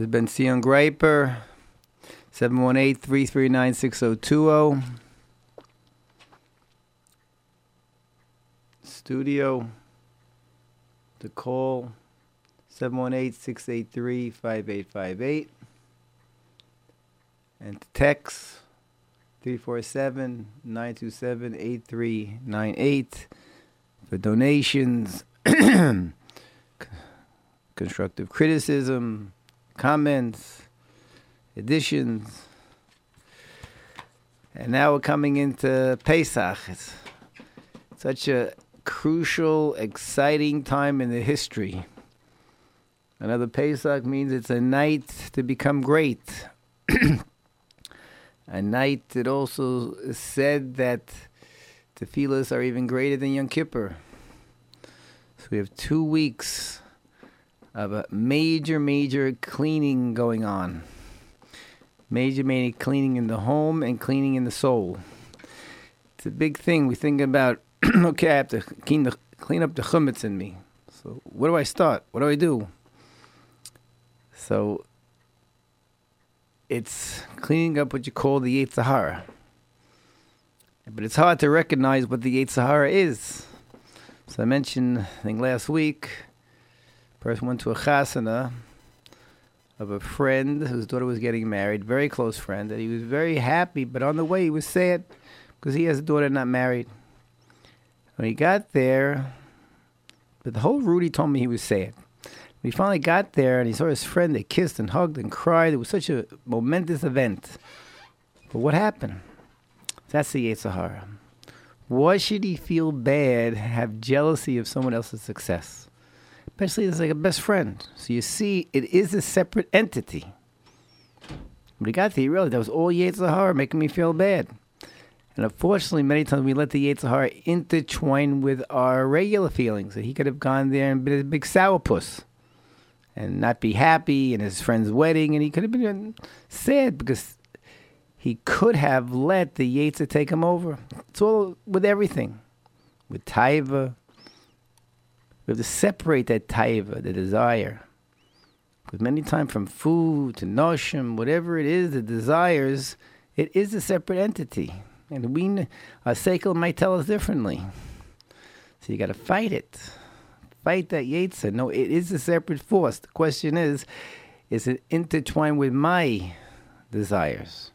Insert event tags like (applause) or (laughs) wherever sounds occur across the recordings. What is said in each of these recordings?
This has been Sion Greiper, 718-339-6020. Studio, the call, 718-683-5858. And text, 347-927-8398 for donations, (coughs) constructive criticism, comments, additions. And now we're coming into Pesach. It's such a crucial, exciting time in the history. Another Pesach means it's a night to become great. (clears throat) a night that also said that tefillahs are even greater than Yom Kippur. So we have two weeks of a major, major cleaning going on. Major, major cleaning in the home and cleaning in the soul. It's a big thing. We think about, (clears throat) okay, I have to clean, the, clean up the chumetz in me. So what do I start? What do I do? So it's cleaning up what you call the Yetzer Hara. But it's hard to recognize what the Yetzer Hara is. So I mentioned, I think last week, person went to a chasana of a friend whose daughter was getting married, very close friend, and he was very happy, but on the way he was sad because he has a daughter not married. When he got there, but the whole he told me he was sad. He finally got there and he saw his friend, they kissed and hugged and cried. It was such a momentous event. But what happened? That's the Yetzer Why should he feel bad, have jealousy of someone else's success? Especially as like a best friend. So you see, it is a separate entity. But he got there, he realized that was all Yetzer Hara making me feel bad. And unfortunately, many times we let the Yetzer Hara intertwine with our regular feelings. That he could have gone there and been a big sourpuss and not be happy in his friend's wedding, and he could have been sad because he could have let the Yetzer take him over. It's all with everything. With Taiva, we have to separate that Taiva, the desire. Because many times from food to noshim, whatever it is, the desires, it is a separate entity. And we, our seichel might tell us differently. So you got to fight it fight that Yetzer. No, it is a separate force. The question is, is it intertwined with my desires?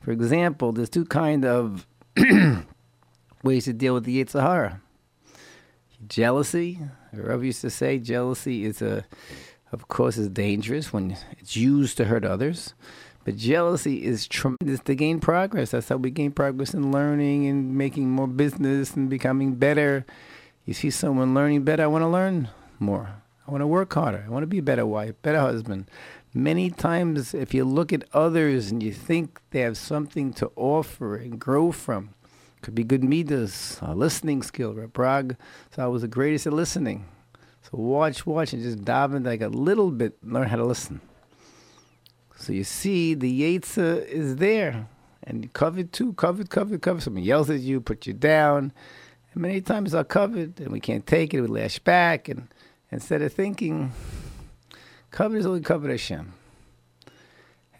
For example, there's two kind of (clears throat) ways to deal with the Yetzer Hara. Jealousy, Rav used to say, jealousy is a, of course, is dangerous when it's used to hurt others. But jealousy is tremendous to gain progress. That's how we gain progress in learning and making more business and becoming better you see someone learning better, I want to learn more. I want to work harder. I want to be a better wife, better husband. Many times, if you look at others and you think they have something to offer and grow from, could be good midas, a listening skill. right? Prague, so I was the greatest at listening. So watch, watch, and just dive in like a little bit, learn how to listen. So you see, the Yetzer is there, and you cover too, covered, covered, covered. Someone yells at you, put you down and many times are covered and we can't take it, we lash back. And instead of thinking, covered is only covered Hashem.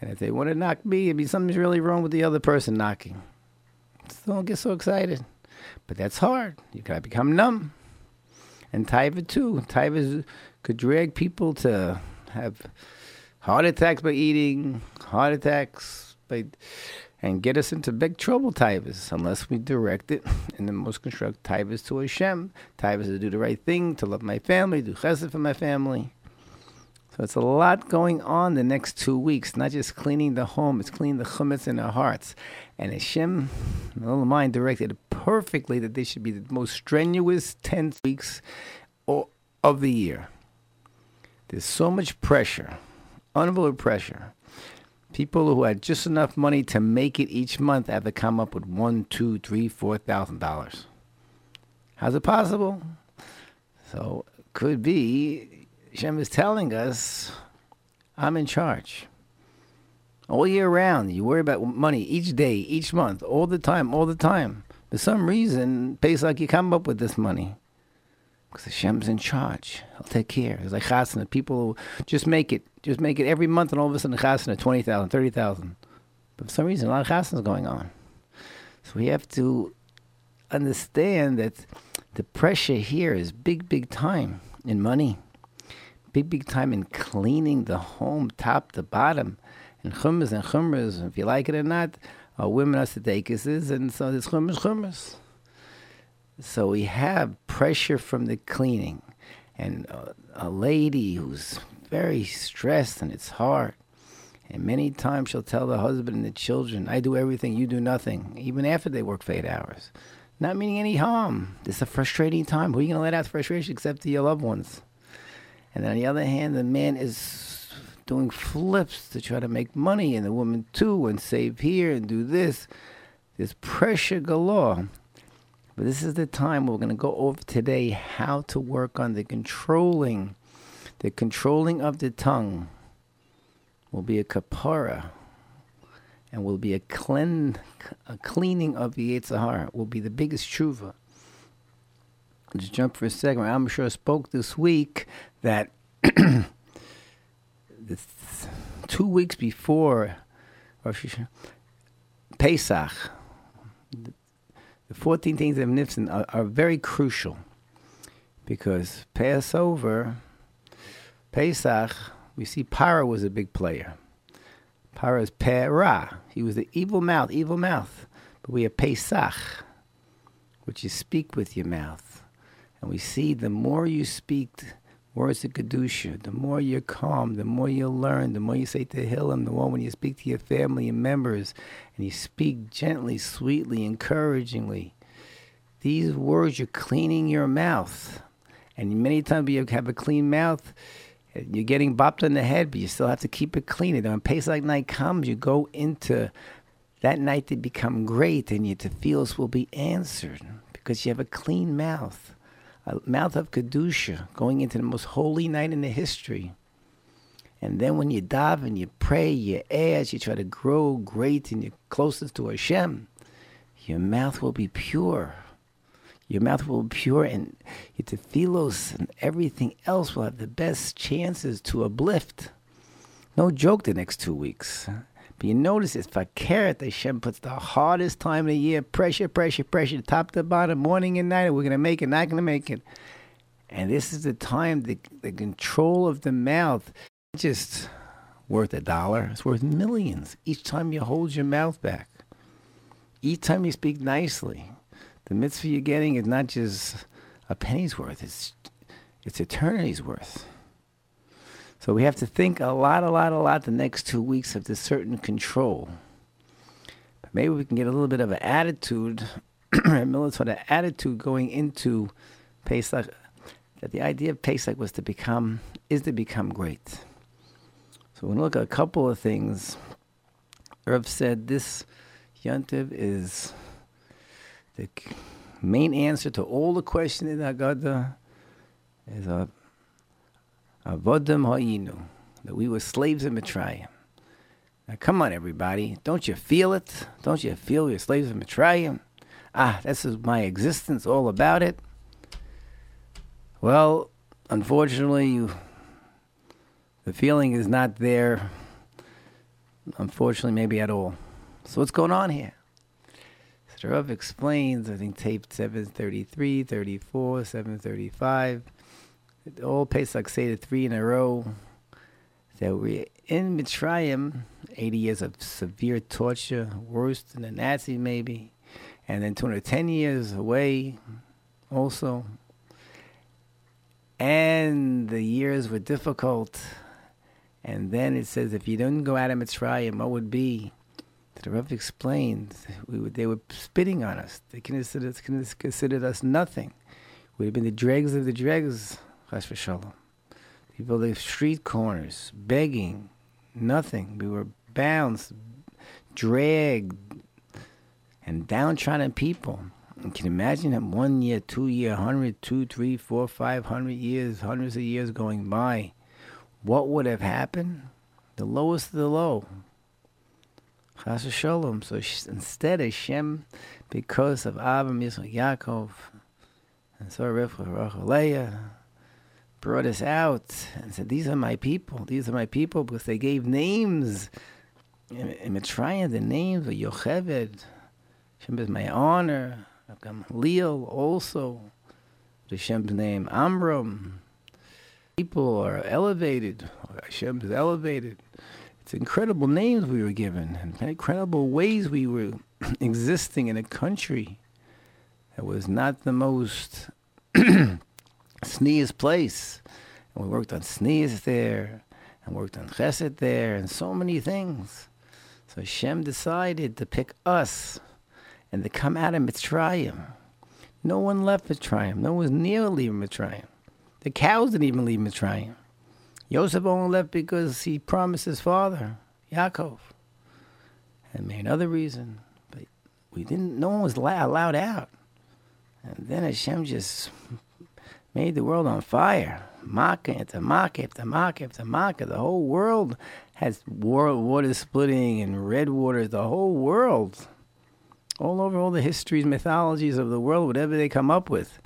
And if they want to knock me, it means something's really wrong with the other person knocking. Don't get so excited. But that's hard. You gotta become numb. And Taiva too. Taiva could drag people to have heart attacks by eating, heart attacks by and get us into big trouble, Tivus, unless we direct it in the most constructive Tivus to Hashem. Tivus to do the right thing, to love my family, do chesed for my family. So it's a lot going on the next two weeks, not just cleaning the home, it's cleaning the chumetz in our hearts. And Hashem, little mind directed perfectly that they should be the most strenuous 10 weeks of the year. There's so much pressure, unbelievable pressure People who had just enough money to make it each month have to come up with one, two, three, four thousand dollars. How's it possible? So could be Shem is telling us, I'm in charge. All year round, you worry about money each day, each month, all the time, all the time. For some reason, Pesach, you come up with this money. Because Hashem's in charge. He'll take care. It's like chasana. People just make it. Just make it every month, and all of a sudden, chasana, 20,000, 30,000. But for some reason, a lot of chasana is going on. So we have to understand that the pressure here is big, big time in money. Big, big time in cleaning the home top to bottom. And chumras and chumras, if you like it or not, are women are sedekises, and so there's chumras, chumras. So we have pressure from the cleaning. And a, a lady who's very stressed and it's hard. And many times she'll tell the husband and the children, I do everything, you do nothing, even after they work for eight hours. Not meaning any harm. It's a frustrating time. Who are you going to let out frustration except to your loved ones? And on the other hand, the man is doing flips to try to make money, and the woman too, and save here and do this. There's pressure galore. But this is the time we're going to go over today how to work on the controlling, the controlling of the tongue will be a kapara and will be a, clean, a cleaning of the Yetzer Hara, will be the biggest tshuva. Just jump for a second. I'm sure I spoke this week that (clears throat) two weeks before Pesach, the 14 things of Nifson are, are very crucial because Passover, Pesach, we see Para was a big player. Para is Pera. He was the evil mouth, evil mouth. But we have Pesach, which you speak with your mouth. And we see the more you speak words of Kedusha, the more you're calm, the more you learn, the more you say to Tehillim, the more when you speak to your family and members, and you speak gently, sweetly, encouragingly. These words, you're cleaning your mouth. And many times you have a clean mouth, you're getting bopped on the head, but you still have to keep it clean. And when Pesach night comes, you go into that night to become great, and your tefillos will be answered because you have a clean mouth, a mouth of kedusha, going into the most holy night in the history. And then when you daven, you pray, you ask, you try to grow great and you're closest to Hashem, your mouth will be pure. Your mouth will be pure, and your tefillos and everything else will have the best chances to uplift. No joke the next two weeks. But you notice it's Fakeret Hashem puts the hardest time of the year, pressure, pressure, pressure, top to bottom, morning and night. We're going to make it, not going to make it. And this is the time, the, the control of the mouth, just worth a dollar. It's worth millions each time you hold your mouth back. Each time you speak nicely the mitzvah you're getting is not just a penny's worth, it's, it's eternity's worth. So we have to think a lot, a lot, a lot the next two weeks of this certain control. But maybe we can get a little bit of an attitude, (clears throat) a military attitude going into Pesach, that the idea of Pesach was to become, is to become great. So we're going to look at a couple of things. Irv said this Yontiv is the main answer to all the questions in Haggadah uh, is a avodim ha'inu, that we were slaves in Mitzrayim. Now, come on, everybody. Don't you feel it? Don't you feel you're slaves in Mitzrayim? Ah, this is my existence, all about it. Well, unfortunately, you, the feeling is not there. Unfortunately, maybe at all. So, what's going on here? Mr. Explains, I think tape 733, 34, 735, all Pesach Seder three in a row, that we're in Mitzrayim, 80 years of severe torture, worse than the Nazi maybe, and then 210 years away also. And the years were difficult. And then it says, if you didn't go out of Mitzrayim, what would be? the Rav explained, we were, they were spitting on us. They considered, considered us nothing. We'd have been the dregs of the dregs, chas v'shalom. People live street corners, begging, nothing. We were bound, dragged, and downtrodden people. And can you imagine that one year, two year, hundred, two, three, four, five hundred years, hundreds of years going by? What would have happened? The lowest of the low. Chas Shalom. So instead, Hashem, because of Avram, Yisrael, Yaakov, And so Rivka Leah brought us out and said, These are my people. These are my people because they gave names. In, in Mitzrayim, the names were Yocheved. Hashem is my honor. Leal also. Hashem's name, Amram. People are elevated. Hashem is elevated. It's incredible names we were given, and incredible ways we were (clears throat) existing in a country that was not the most (clears throat) tznius place. And we worked on tznius there, and worked on chesed there, and so many things. So Hashem decided to pick us and to come out of Mitzrayim. No one left Mitzrayim. No one was near leaving Mitzrayim. The cows didn't even leave Mitzrayim. Yosef only left because he promised his father, Yaakov. And made another reason. But we didn't, no one was allowed out. And then Hashem just made the world on fire. Makkah after Makkah after Makkah after Makkah. The whole world has water splitting and red waters. The whole world. All over all the histories, mythologies of the world, whatever they come up with.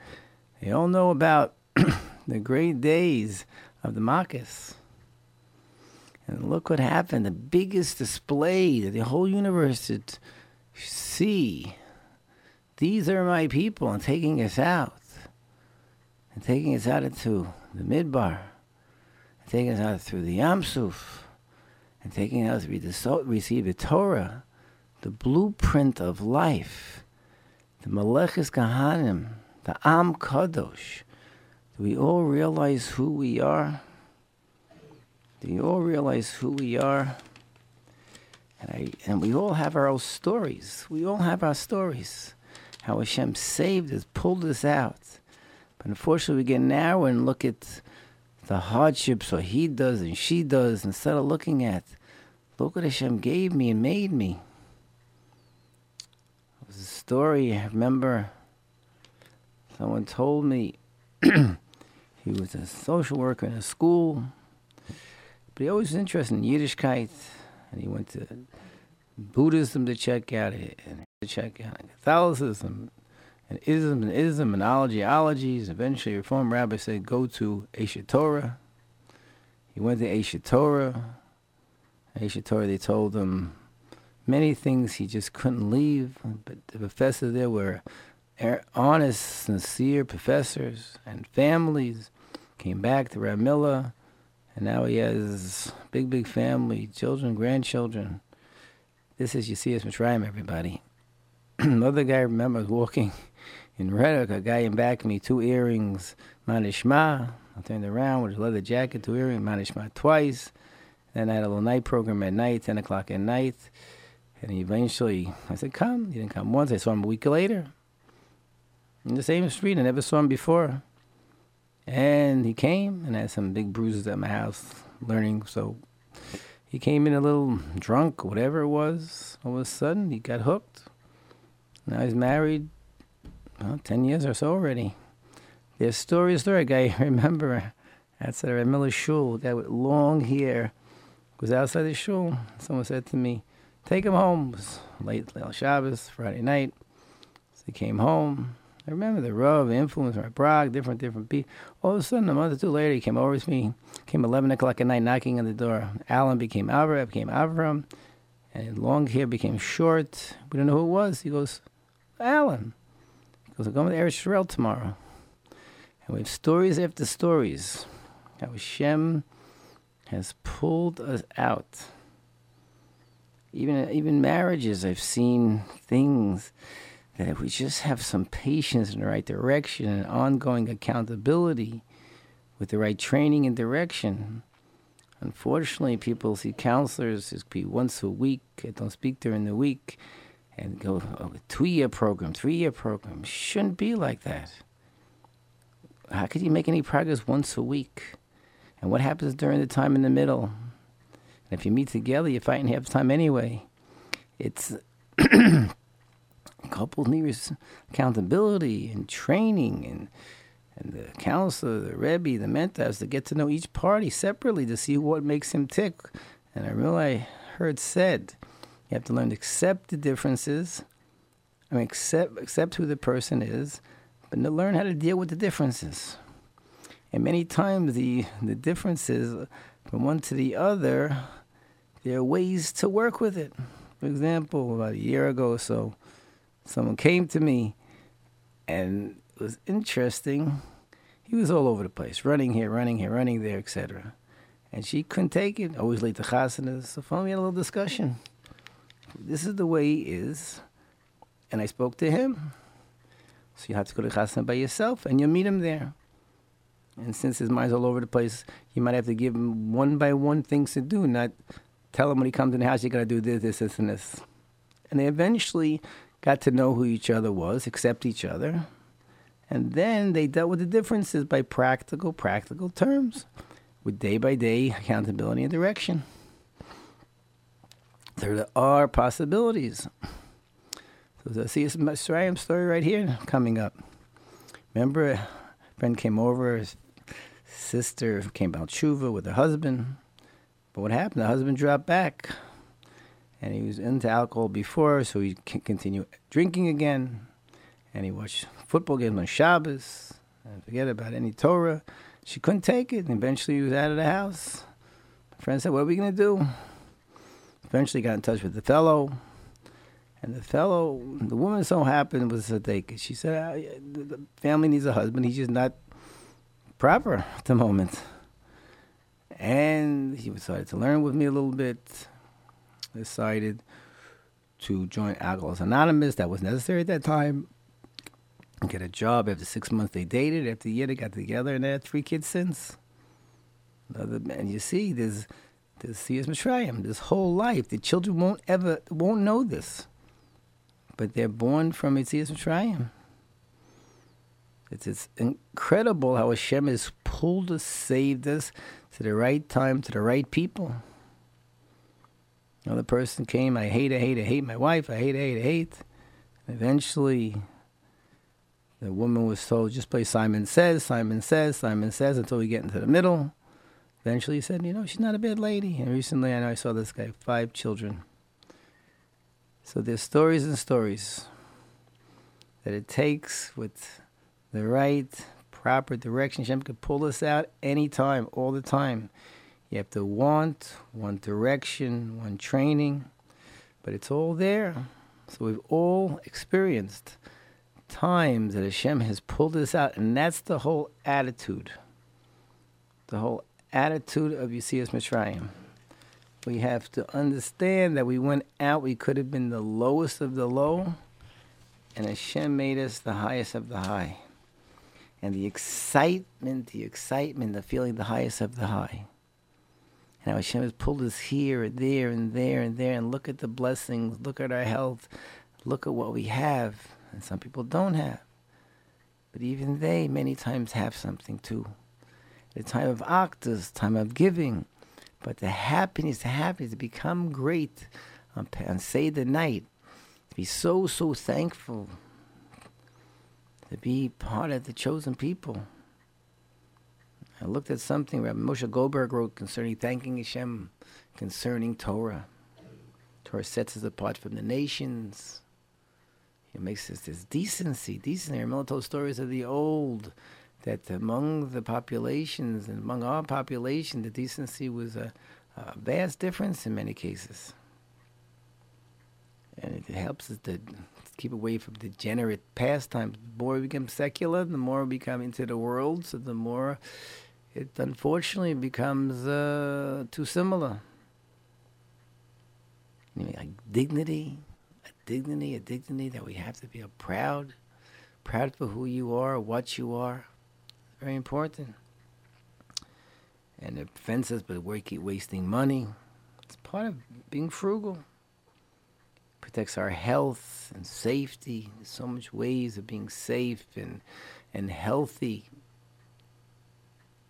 They all know about (clears throat) the great days of the Makkahs. And look what happened. The biggest display that the whole universe could see. These are my people and taking us out. And taking us out into the Midbar. And taking us out through the Yam Suf. And taking us to receive the Torah. The blueprint of life. The Mamleches Kohanim. The Am Kadosh. Do we all realize who we are? Do you all realize who we are? And, I, and we all have our own stories. We all have our stories. How Hashem saved us, pulled us out. But unfortunately, we get narrow and look at the hardships what he does and she does instead of looking at, look what Hashem gave me and made me. It was a story, I remember someone told me (clears throat) he was a social worker in a school but he always was interested in Yiddishkeit, and he went to Buddhism to check out it, and to check out Catholicism and Islam and Islam and ologies. Eventually, Reform rabbi said, "Go to Aish Torah." He went to Aish Torah. Aish Torah, they told him many things he just couldn't leave. But the professors there were er, honest, sincere professors and families. Came back to Ramilla and now he has big, big family, children, grandchildren. This is Yetzias Mitzrayim, everybody. (clears throat) Another guy I remember was walking in Reddick, a guy in back of me, two earrings, Manishma. I turned around with a leather jacket, two earrings, Manishma twice. Then I had a little night program at night, 10 o'clock at night. And eventually, I said, come. He didn't come once. I saw him a week later. In the same street. I never saw him before. And he came and had some big bruises at my house learning. So he came in a little drunk, whatever it was. All of a sudden, he got hooked. Now he's married, well, 10 years or so already. There's story, a story. I (laughs) remember, outside of Miller Shul, guy with long hair was outside the shul. Someone said to me, take him home. It was late, late Shabbos, Friday night. So he came home. I remember the Rav, the influence, my Prague, different, different people. All of a sudden, a month or two later, he came over to me, came 11 o'clock at night knocking on the door. Alan became Avram, became Avram, and long hair became short. We don't know who it was. He goes, Alan. Goes, I'm going to Eretz Yisrael tomorrow. And we have stories after stories how Hashem has pulled us out. Even, even marriages, I've seen things that if we just have some patience in the right direction and ongoing accountability with the right training and direction, unfortunately, people see counselors it be once a week, I don't speak during the week, and go oh, two year program, three year program. Shouldn't be like that. How could you make any progress once a week? And what happens during the time in the middle? And if you meet together, you're fighting half the time anyway. It's (clears throat) couples need accountability and training and and the counselor, the Rebbe, the mentors to get to know each party separately to see what makes him tick. And I really heard said you have to learn to accept the differences. I mean, accept accept who the person is, but to learn how to deal with the differences. And many times the, the differences from one to the other, there are ways to work with it. For example, about a year ago or so, someone came to me and it was interesting. He was all over the place, running here, running here, running there, etc. And she couldn't take it, always late to chasanas. So finally we had a little discussion. This is the way he is. And I spoke to him. So you have to go to chasana by yourself and you'll meet him there. And since his mind's all over the place, you might have to give him one by one things to do, not tell him when he comes in the house, you got to do this, this, this, and this. And they eventually got to know who each other was, accept each other. And then they dealt with the differences by practical, practical terms, with day by day accountability and direction. There are possibilities. So the see Mitzrayim story right here coming up. Remember, a friend came over, his sister came out tshuva with her husband. But what happened? The husband dropped back. And he was into alcohol before, so he continued drinking again. And he watched football games on Shabbos. And forget about any Torah. She couldn't take it. And eventually he was out of the house. My friend said, What are we going to do? Eventually got in touch with the fellow. And the fellow, the woman so happened was take. She said, The family needs a husband. He's just not proper at the moment. And he decided to learn with me a little bit. Decided to join Alcoholics Anonymous. That was necessary at that time. Get a job. After six months, they dated. After a year, they got together and they had three kids since. Another, and you see, there's there's Yetzias Mitzrayim, this whole life. The children won't ever won't know this, but they're born from Yetzias Mitzrayim. It's, it's incredible how Hashem has pulled us, saved us to the right time, to the right people. Another person came, I hate, I hate, I hate my wife, I hate, I hate, I hate. And eventually, the woman was told, just play Simon Says, Simon Says, Simon Says, until we get into the middle. Eventually, he said, you know, she's not a bad lady. And recently, I know I saw this guy, five children. So there's stories and stories that it takes with the right, proper direction. Hashem could pull us out anytime, all the time. You have to want, want direction, want training, but it's all there. So we've all experienced times that Hashem has pulled us out, and that's the whole attitude. The whole attitude of Yetzias Mitzrayim. We have to understand that we went out, we could have been the lowest of the low, and Hashem made us the highest of the high. And the excitement, the excitement, the feeling the highest of the high. And Hashem has pulled us here and there and there and there, and look at the blessings, look at our health, look at what we have, and some people don't have. But even they many times have something too. The time of actus, time of giving, but the happiness, the happiness to become great on, on say the night, to be so so thankful to be part of the chosen people. I looked at something Rabbi Moshe Goldberg wrote concerning thanking Hashem, concerning Torah. Torah sets us apart from the nations. It makes us this decency. Decency. Remember told stories of the old, that among the populations and among our population, the decency was a, a vast difference in many cases. And it helps us to keep away from degenerate pastimes. The more we become secular, the more we become into the world, so the more it unfortunately becomes uh, too similar. You know, like dignity, a dignity, a dignity that we have to be proud, proud for who you are, what you are. Very important. And it prevents us, but we keep wasting money. It's part of being frugal protects our health and safety. There's so much ways of being safe and and healthy.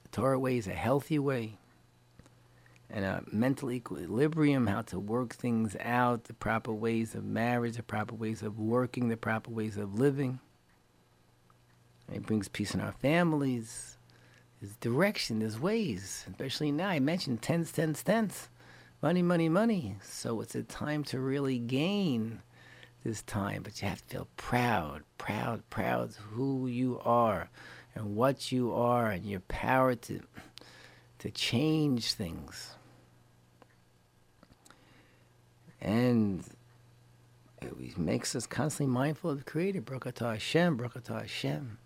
The Torah way is a healthy way. And a mental equilibrium, how to work things out, the proper ways of marriage, the proper ways of working, the proper ways of living. It brings peace in our families. There's direction, there's ways, especially now. I mentioned tens, tens, tens money, money, money. So it's a time to really gain this time, but you have to feel proud, proud, proud of who you are and what you are and your power to to change things. And it makes us constantly mindful of the Creator. Baruch Hashem, Baruch Hashem.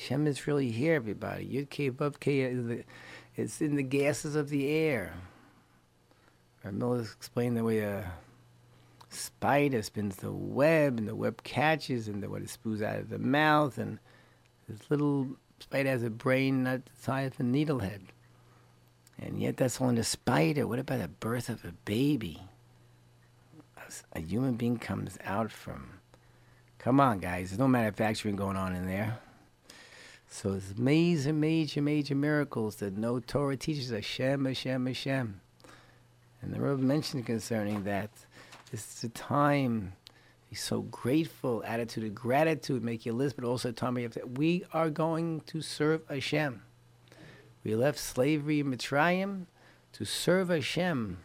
Hashem is really here, everybody. Yud K Vav K it's in the gases of the air. Miller explained the way a spider spins the web, and the web catches, and the, what it spews out of the mouth, and this little spider has a brain not the size of a needlehead. And yet that's only a spider. What about the birth of a baby? A human being comes out from. Come on, guys. There's no manufacturing going on in there. So it's major, major, major miracles that no Torah teaches Hashem, Hashem, Hashem. And the Rebbe mentioned concerning that this is a time be so grateful, attitude of gratitude, make your list, but also tell me that we are going to serve Hashem. We left slavery in Mitzrayim to serve Hashem,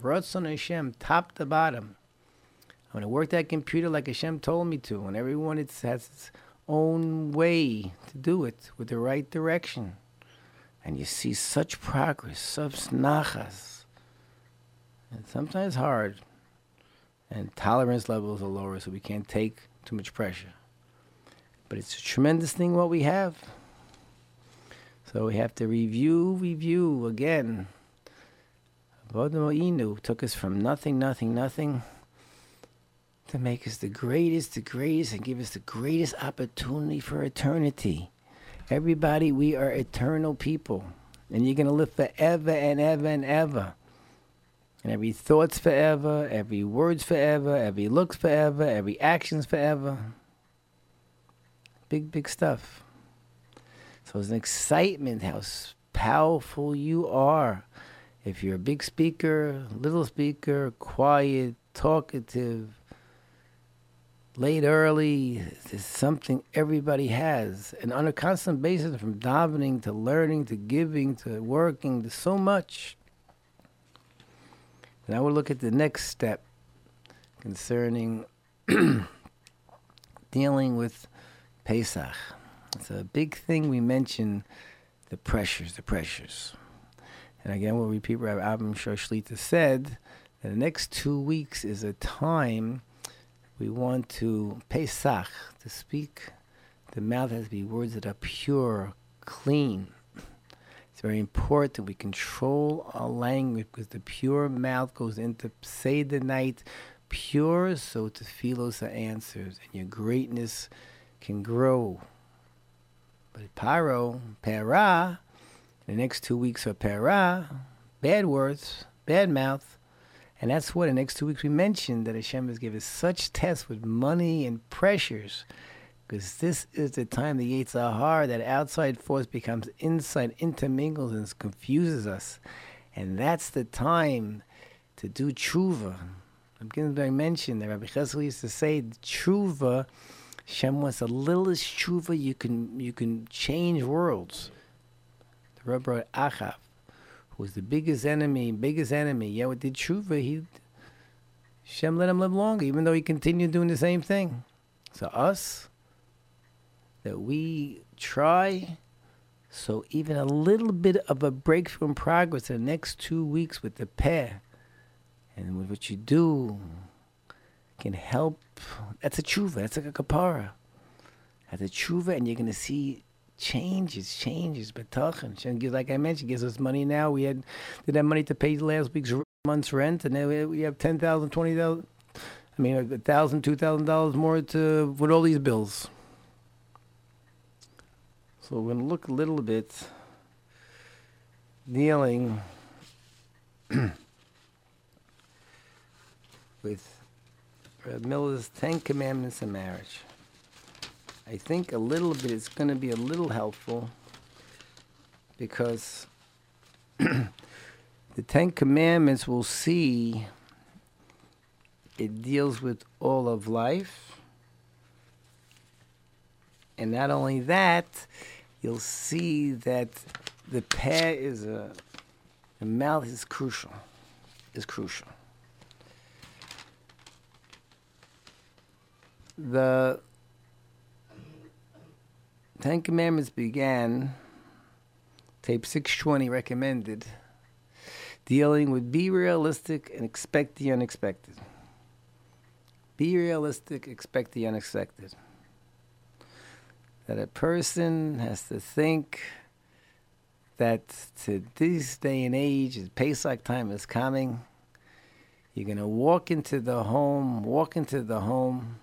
Ratzon Hashem, top to bottom. I'm going to work that computer like Hashem told me to, and everyone it has its own way to do it with the right direction. And you see such progress, such nachas. And sometimes hard. And tolerance levels are lower, so we can't take too much pressure. But it's a tremendous thing what we have. So we have to review, review again. Inu took us from nothing, nothing, nothing to make us the greatest, the greatest, and give us the greatest opportunity for eternity. Everybody, we are eternal people. And you're going to live forever and ever and ever. And every thought's forever, every word's forever, every look's forever, every action's forever. Big, big stuff. So it's an excitement how powerful you are. If you're a big speaker, little speaker, quiet, talkative, late early is something everybody has. And on a constant basis, from davening to learning to giving to working to so much. And I will look at the next step concerning (clears throat) dealing with Pesach. It's a big thing we mention the pressures, the pressures. And again, we'll repeat what Abram Shlita said that the next two weeks is a time we want to Pesach, to speak. The mouth has to be words that are pure, clean. It's very important we control our language because the pure mouth goes into say the night pure, so to philos are answers, and your greatness can grow. But paro, para, the next two weeks are para, bad words, bad mouth, and that's what the next two weeks we mentioned that Hashem has given such tests with money and pressures. Because this is the time the Yetzer Hara, that outside force becomes inside, intermingles and confuses us. And that's the time to do tshuva. I'm going to mention that Rabbi Chesel used to say, tshuva, Hashem wants the littlest tshuva you can, you can change worlds. The Rebbe wrote Achav was the biggest enemy, biggest enemy. Yeah, with the Tshuva, he Shem let him live longer, even though he continued doing the same thing. So us, that we try so even a little bit of a breakthrough in progress in the next two weeks with the pair and with what you do can help. That's a tshuva. That's like a kapara. That's a tshuva, and you're to see changes, changes. But talking. like I mentioned, gives us money now. We had did have money to pay last week's month's rent, and then we have ten thousand, twenty thousand. I mean, a thousand, two thousand dollars more to with all these bills. So we're to look a little bit dealing (clears throat) with Miller's Ten Commandments of Marriage. I think a little bit is going to be a little helpful because (clears throat) the Ten Commandments will see it deals with all of life. And not only that, you'll see that the pair is a, the mouth is crucial, is crucial. the Ten Commandments began, tape 620 recommended, dealing with be realistic and expect the unexpected. Be realistic, expect the unexpected. That a person has to think that to this day and age, Pesach time is coming. You're going to walk into the home, walk into the home,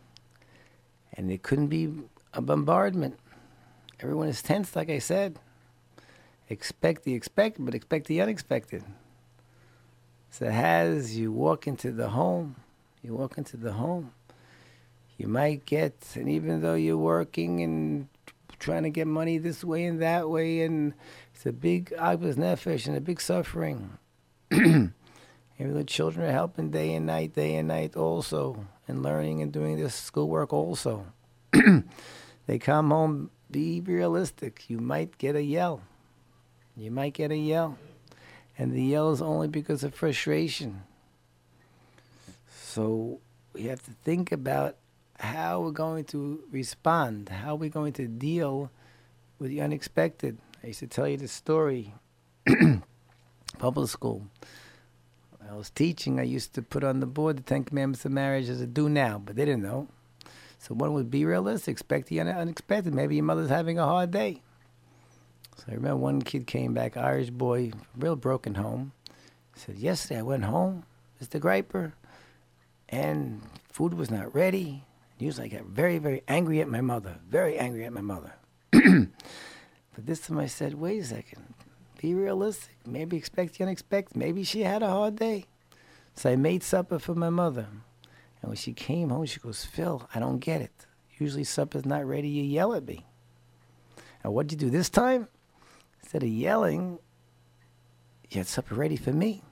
and it couldn't be a bombardment. Everyone is tense, like I said. Expect the expected, but expect the unexpected. So as you walk into the home, you walk into the home, you might get, and even though you're working and trying to get money this way and that way, and it's a big agmas nefesh and a big suffering. (clears throat) even the children are helping day and night, day and night also, and learning and doing this schoolwork also. (clears throat) they come home be realistic. You might get a yell. You might get a yell. And the yell is only because of frustration. So we have to think about how we're going to respond, how we're going to deal with the unexpected. I used to tell you the story, (clears throat) public school. I was teaching, I used to put on the board the Ten Commandments of Marriage as a do now, but they didn't know. So one would be realistic, expect the unexpected. Maybe your mother's having a hard day. So I remember one kid came back, Irish boy, real broken home. He said, Yesterday I went home, Mr. Greiper, and food was not ready. He was like very, very angry at my mother, very angry at my mother. (clears throat) but this time I said, wait a second, be realistic. Maybe expect the unexpected. Maybe she had a hard day. So I made supper for my mother. And when she came home, she goes, Phil, I don't get it. Usually supper's not ready, you yell at me. And what'd you do this time? Instead of yelling, you had supper ready for me.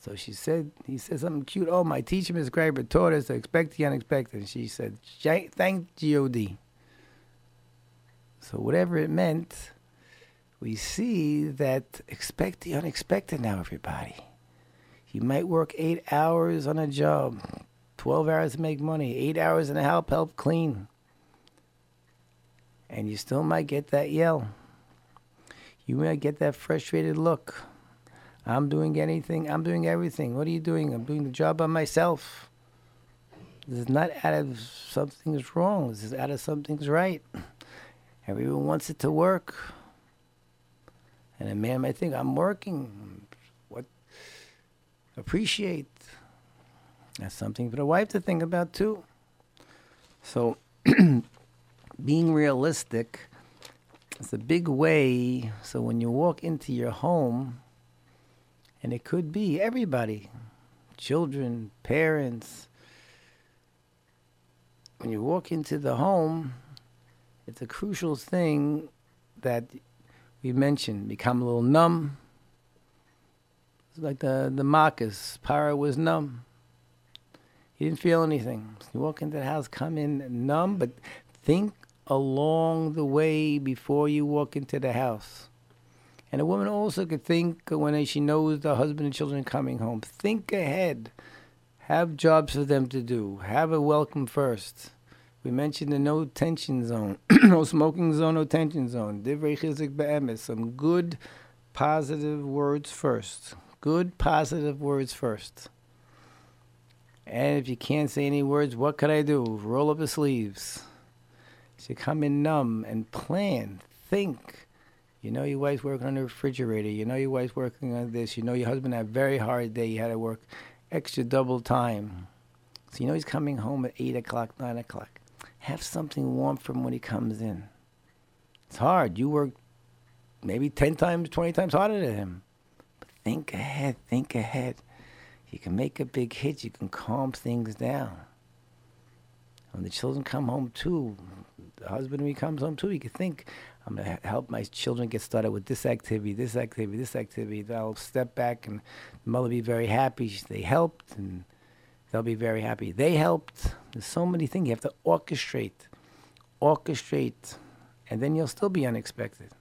So she said, he said something cute. Oh, my teacher, Miss Graber, taught us to expect the unexpected. And she said, thank G-O-D. So whatever it meant, we see that expect the unexpected now, everybody. You might work eight hours on a job. 12 hours to make money, 8 hours and the help, help clean. And you still might get that yell. You might get that frustrated look. I'm doing anything, I'm doing everything. What are you doing? I'm doing the job by myself. This is not out of something's wrong. This is out of something's right. Everyone wants it to work. And a man might think, I'm working. What? Appreciate. That's something for the wife to think about too. So, (clears throat) being realistic is a big way. So, when you walk into your home, and it could be everybody children, parents when you walk into the home, it's a crucial thing that we mentioned become a little numb. It's like the, the Marcus, Para was numb. He didn't feel anything. You walk into the house, come in numb, but think along the way before you walk into the house. And a woman also could think when she knows the husband and children coming home. Think ahead. Have jobs for them to do. Have a welcome first. We mentioned the no tension zone, (clears throat) no smoking zone, no tension zone. Divrei chizik be'emes. Some good, positive words first. Good, positive words first. And if you can't say any words, what could I do? Roll up the sleeves. So come in numb and plan, think. You know your wife's working on the refrigerator. You know your wife's working on this. You know your husband had a very hard day. He had to work extra double time. So you know he's coming home at 8 o'clock, 9 o'clock. Have something warm for him when he comes in. It's hard. You work maybe 10 times, 20 times harder than him. But think ahead, think ahead. You can make a big hit. You can calm things down. When the children come home too, the husband when he comes home too, he can think, I'm going to help my children get started with this activity, this activity, this activity. They'll step back and the mother will be very happy. They helped and they'll be very happy. They helped. There's so many things. You have to orchestrate, orchestrate, and then you'll still be unexpected.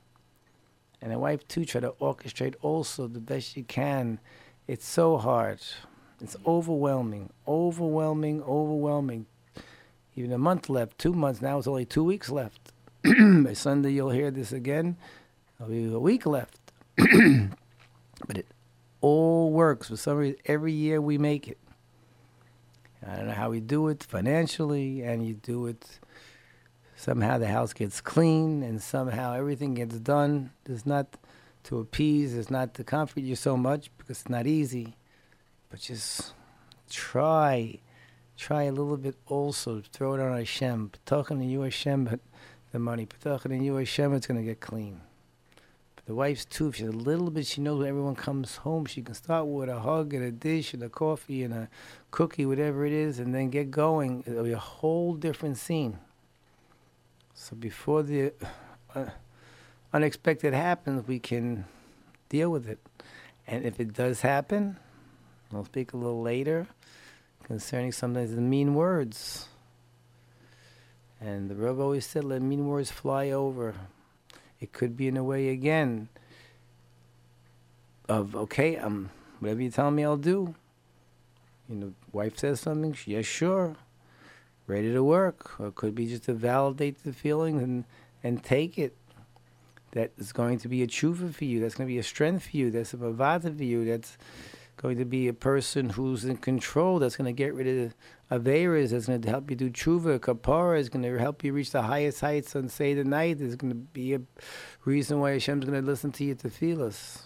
And a wife too, try to orchestrate also the best you can it's so hard. It's overwhelming, overwhelming, overwhelming. even a month left, two months. Now it's only two weeks left. (clears throat) By Sunday, you'll hear this again. There'll be a week left. (clears throat) but it all works. For some reason, every year we make it. I don't know how we do it financially, and you do it somehow the house gets clean, and somehow everything gets done. It's not to appease, it's not to comfort you so much because it's not easy, but just try, try a little bit also. Throw it on Hashem. Talking to you, Hashem, but the money. Talking to you, Hashem, it's to get clean. But the wife's too, if she's a little bit, she knows when everyone comes home, she can start with a hug and a dish and a coffee and a cookie, whatever it is, and then get going. It'll be a whole different scene. So before the uh, unexpected happens, we can deal with it. And if it does happen, I'll speak a little later concerning sometimes the mean words. And the Rebbe always said, let mean words fly over. It could be in a way again of, okay, um, whatever you tell me, I'll do. You know, wife says something, yes, sure, ready to work. Or it could be just to validate the feeling and, and take it. That is going to be a tshuva for you. That's going to be a strength for you. That's a bavata for you. That's going to be a person who's in control. That's going to get rid of Averas. That's going to help you do tshuva. Kapara is going to help you reach the highest heights on Seder night. There's going to be a reason why Hashem's going to listen to you tefillos.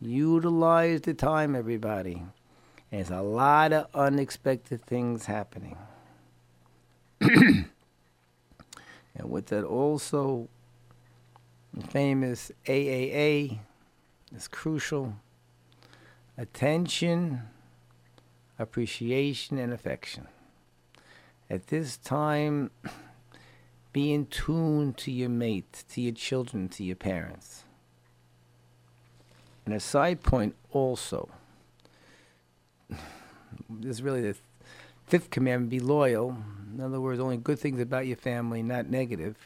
Utilize the time, everybody. There's a lot of unexpected things happening. (coughs) and with that, also, the famous AAA is crucial. Attention, appreciation, and affection. At this time, (coughs) be in tune to your mate, to your children, to your parents. And a side point also, (sighs) this is really the fifth commandment be loyal. In other words, only good things about your family, not negative.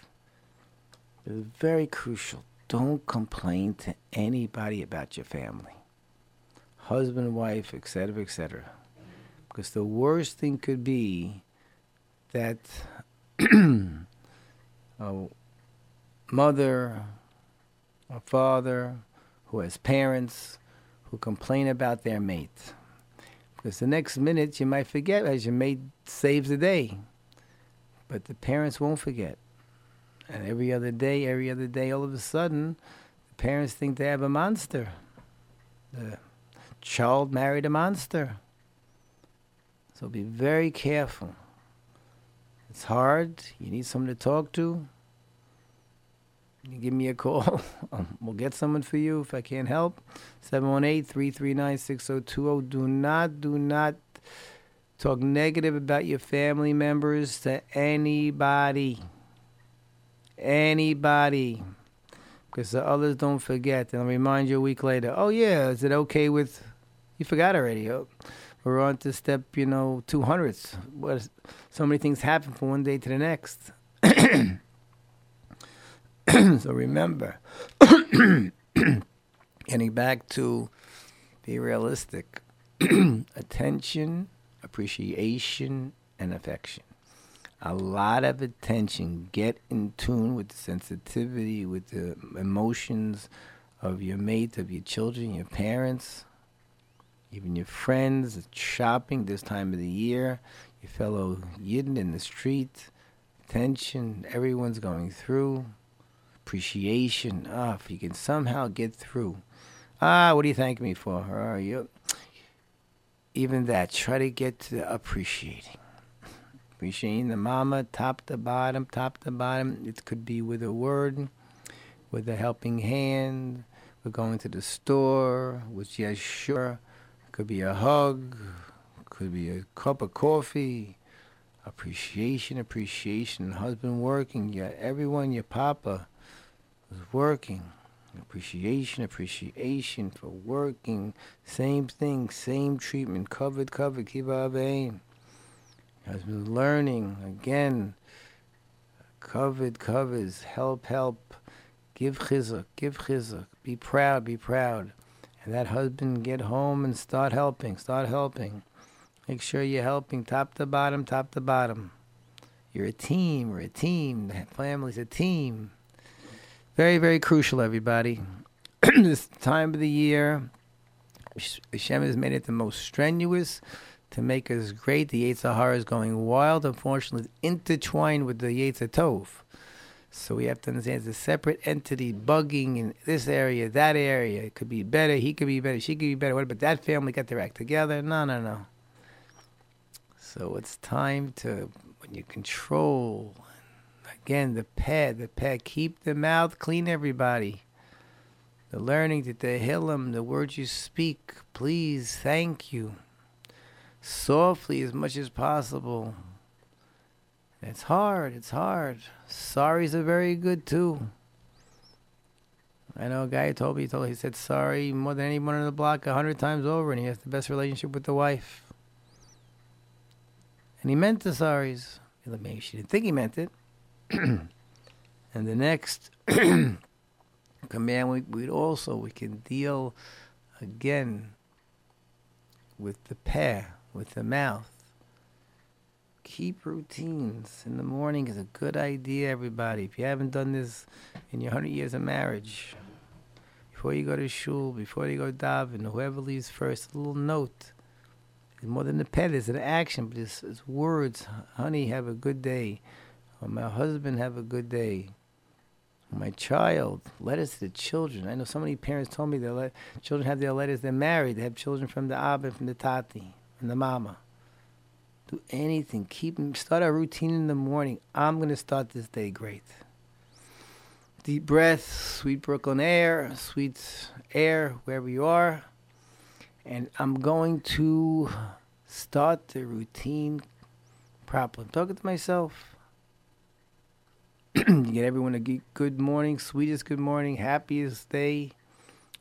It's very crucial. Don't complain to anybody about your family husband, wife, etc., etc. Because the worst thing could be that (clears throat) a mother, a father who has parents who complain about their mate. Because the next minute you might forget as your mate saves the day. But the parents won't forget. And every other day, every other day, all of a sudden, the parents think they have a monster. The child married a monster. So be very careful. It's hard. You need someone to talk to. You give me a call. (laughs) Um, we'll get someone for you if I can't help. 718 339 6020. Do not, do not talk negative about your family members to anybody. Anybody. Because the others don't forget. They'll remind you a week later, oh, yeah, is it okay with. You forgot already. Oh, we're on to step, you know, 200s. What, so many things happen from one day to the next. (coughs) so remember, (coughs) getting back to be realistic, (coughs) attention, appreciation, and affection. A lot of attention. Get in tune with the sensitivity, with the emotions of your mates, of your children, your parents, even your friends, shopping this time of the year, your fellow Yidden in the street. Attention, everyone's going through appreciation. Ah, if you can somehow get through. Ah, what do you thank me for? Or are you? Even that, try to get to appreciating. Appreciating the mama, top to bottom, top to bottom. It could be with a word, with a helping hand. We're going to the store, with yes, sure. Could be a hug, could be a cup of coffee. Appreciation, appreciation. Husband working, yeah, everyone, your papa was working. Appreciation, appreciation for working. Same thing, same treatment. Covered, covered, keep our vein. Eh? Husband learning again. Covered, covers. Help, help. Give chizuk, give chizuk. Be proud, be proud. And that husband get home and start helping, start helping. Make sure you're helping top to bottom, top to bottom. You're a team. We're a team. The family's a team. Very, very crucial, everybody. (clears throat) this time of the year, Hashem has made it the most strenuous to make us great. The Yetzer Hara is going wild. Unfortunately, intertwined with the Yetzer Tov. So we have to understand it's a separate entity bugging in this area, that area. It could be better. He could be better. She could be better. What about that family got their act together? No, no, no. So it's time to when you control. Again, the pet, the pet. Keep the mouth clean, everybody. The learning, that the tehillim, the words you speak. Please, thank you. Softly as much as possible. It's hard. It's hard. Sorries are very good too. I know a guy told me he told he said sorry more than anyone on the block a hundred times over, and he has the best relationship with the wife. And he meant the sorries. Maybe she didn't think he meant it. (clears throat) and the next (clears throat) command we we also we can deal again with the pair, with the mouth keep routines in the morning is a good idea, everybody. If you haven't done this in your 100 years of marriage, before you go to shul, before you go to daven, whoever leaves first, a little note. It's more than a pet, it's an action, but it's, it's words. Honey, have a good day. Or my husband, have a good day. my child, letters to the children. I know so many parents told me their children have their letters. They're married. They have children from the Abba, and from the Tati, from the Mama. Do anything. Keep start a routine in the morning. I'm to start this day great. Deep breath, sweet Brooklyn air, sweet air wherever you are. And I'm going to start the routine properly. I'm talking to myself. (clears throat) get everyone a good morning, sweetest good morning, happiest day.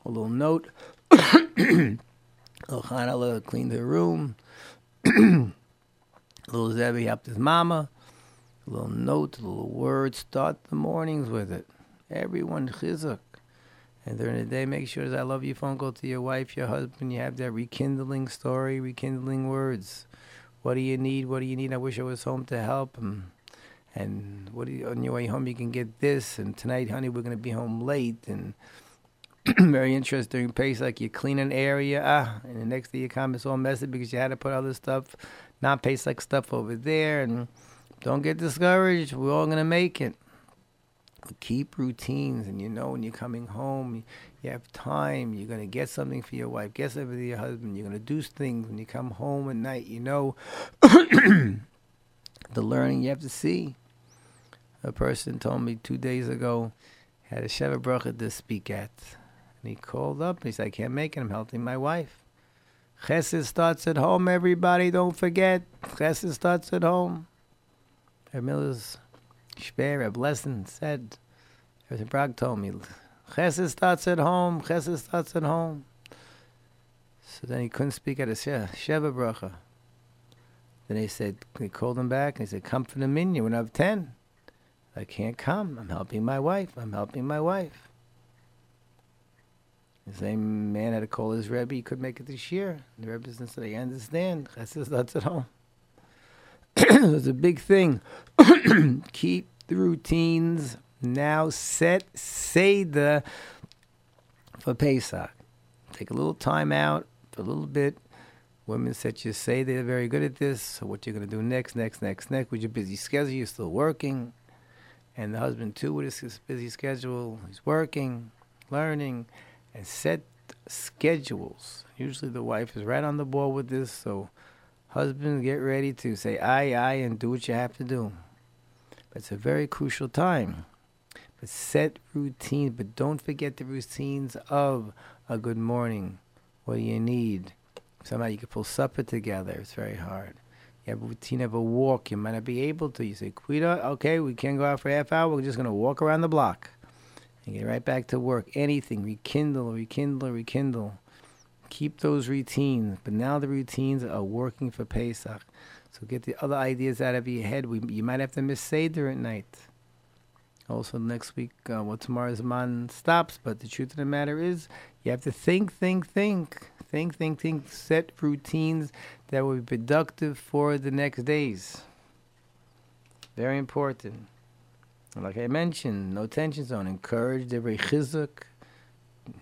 A little note. (clears throat) little clean the room. (clears throat) Little Zebby helped his mama. A little note, a little word. Start the mornings with it. Everyone chizuk. And during the day, make sure that I love you phone call to your wife, your husband. You have that rekindling story, rekindling words. What do you need? What do you need? I wish I was home to help. And, and what you, on your way home, you can get this. And tonight, honey, we're going to be home late. And (clears throat) very interesting during Like you clean an area, ah, and the next day you come, it's all messy because you had to put other stuff not pace like stuff over there. And don't get discouraged. We're all going to make it. But keep routines. And you know when you're coming home, you have time. You're to get something for your wife, get something for your husband. You're to do things when you come home at night. You know (coughs) the learning you have to see. A person told me two days ago, had a Sheva Bracha to speak at. He called up he said, I can't make it. I'm helping my wife. Chesed starts at home, everybody. Don't forget. Chesed starts at home. Herr Miller's Shper, blessing said, Herr Bragg told me, Chesed starts at home. Chesed starts at home. So then he couldn't speak at a Sheva Bracha. Then he said, he called him back and they said, come for the minyan when I have 10. I can't come. I'm helping my wife. I'm helping my wife. The same man had to call his Rebbe, he could make it this year. The Rebbe said, I understand. Chesed that's at home. it's a big thing. (clears throat) Keep the routines now set Seder for Pesach. Take a little time out for a little bit. Women said you say they're very good at this. So what you're going to do next, next, next, next. With your busy schedule, you're still working. And the husband too with his busy schedule, he's working, learning and set schedules. Usually the wife is right on the ball with this, so husbands get ready to say aye, aye, and do what you have to do. But it's a very crucial time. But set routines, but don't forget the routines of a good morning. What do you need? Somehow you can pull supper together. It's very hard. You have a routine of a walk. You might not be able to. You say, Quita, okay, we can't go out for half hour. We're just going to walk around the block and get right back to work. Anything, rekindle, rekindle, rekindle. Keep those routines. But now the routines are working for Pesach. So get the other ideas out of your head. We, you might have to miss Seder at night. Also, next week, uh, well, tomorrow's man stops. But the truth of the matter is, you have to think, think, think. Think, think, think. Set routines that will be productive for the next days. Very important. Like I mentioned, no tension zone. Encourage the chizuk,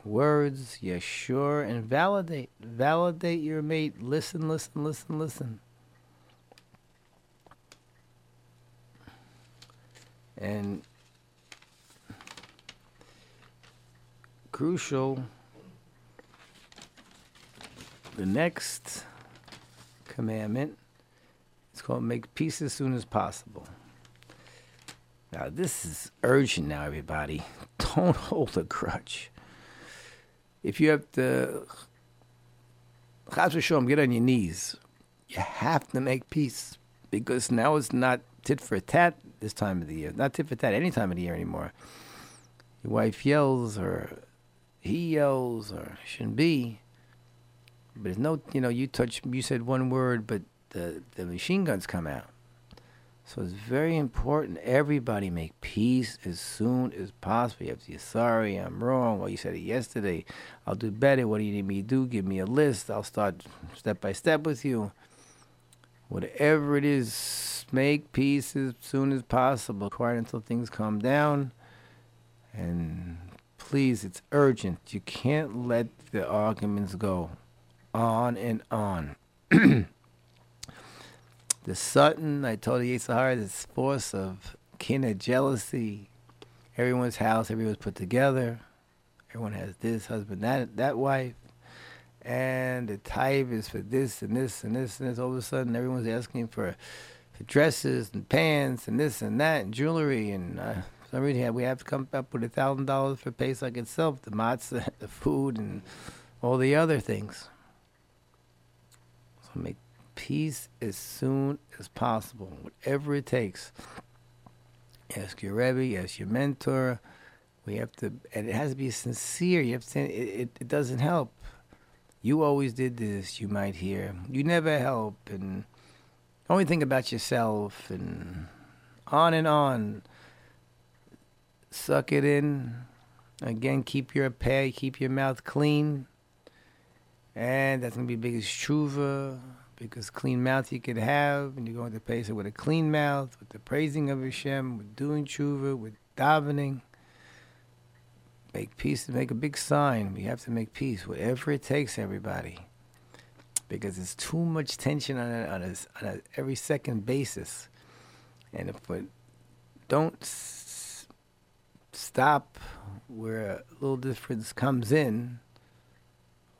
words, yes, sure, and validate. Validate your mate. Listen, listen, listen, listen. And crucial, the next commandment is called make peace as soon as possible. Now, this is urgent now, everybody. (laughs) Don't hold a grudge. If you have to, get on your knees. You have to make peace because now it's not tit for tat this time of the year. Not tit for tat any time of the year anymore. Your wife yells or he yells or shouldn't be. But there's no, you know, you touch, you said one word, but the, the machine guns come out. So it's very important everybody make peace as soon as possible. You have to say, sorry, I'm wrong. Well, you said it yesterday. I'll do better. What do you need me to do? Give me a list. I'll start step by step with you. Whatever it is, make peace as soon as possible. Quiet until things calm down. And please, it's urgent. You can't let the arguments go on and on. (clears throat) the Sutton, I told you, Sahara, this force of kin and jealousy. Everyone's house, everyone's put together. Everyone has this husband, that that wife, and the type is for this and this and this and this. All of a sudden, everyone's asking for, for dresses and pants and this and that and jewelry and. Uh, some reason, we have to come up with a thousand dollars for Pesach itself, the matzah, (laughs) the food, and all the other things. So make peace as soon as possible, whatever it takes. Ask your Rebbe, ask your mentor. We have to, and it has to be sincere. You have to it, it, it doesn't help. You always did this, you might hear. You never help, and only think about yourself, and on and on. Suck it in. Again, keep your pay, keep your mouth clean. And that's going to be the biggest tshuva because clean mouth you could have, and you're going to it with a clean mouth, with the praising of Hashem, with doing tshuva, with davening. Make peace, make a big sign. We have to make peace, whatever it takes, everybody, because there's too much tension on a, on a, on a every second basis, and if we don't s- stop where a little difference comes in